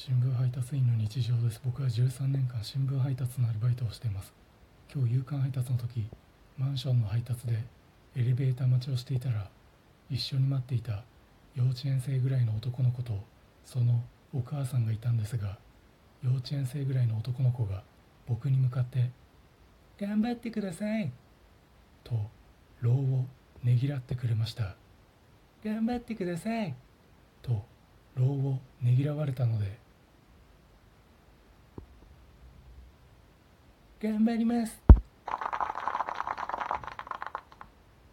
新聞配達員の日常です。僕は13年間新聞配達のアルバイトをしています。今日夕刊配達の時マンションの配達でエレベーター待ちをしていたら一緒に待っていた幼稚園生ぐらいの男の子とそのお母さんがいたんですが幼稚園生ぐらいの男の子が僕に向かって「頑張ってください」と労をねぎらってくれました「頑張ってください」と労をねぎらわれたので頑張ります。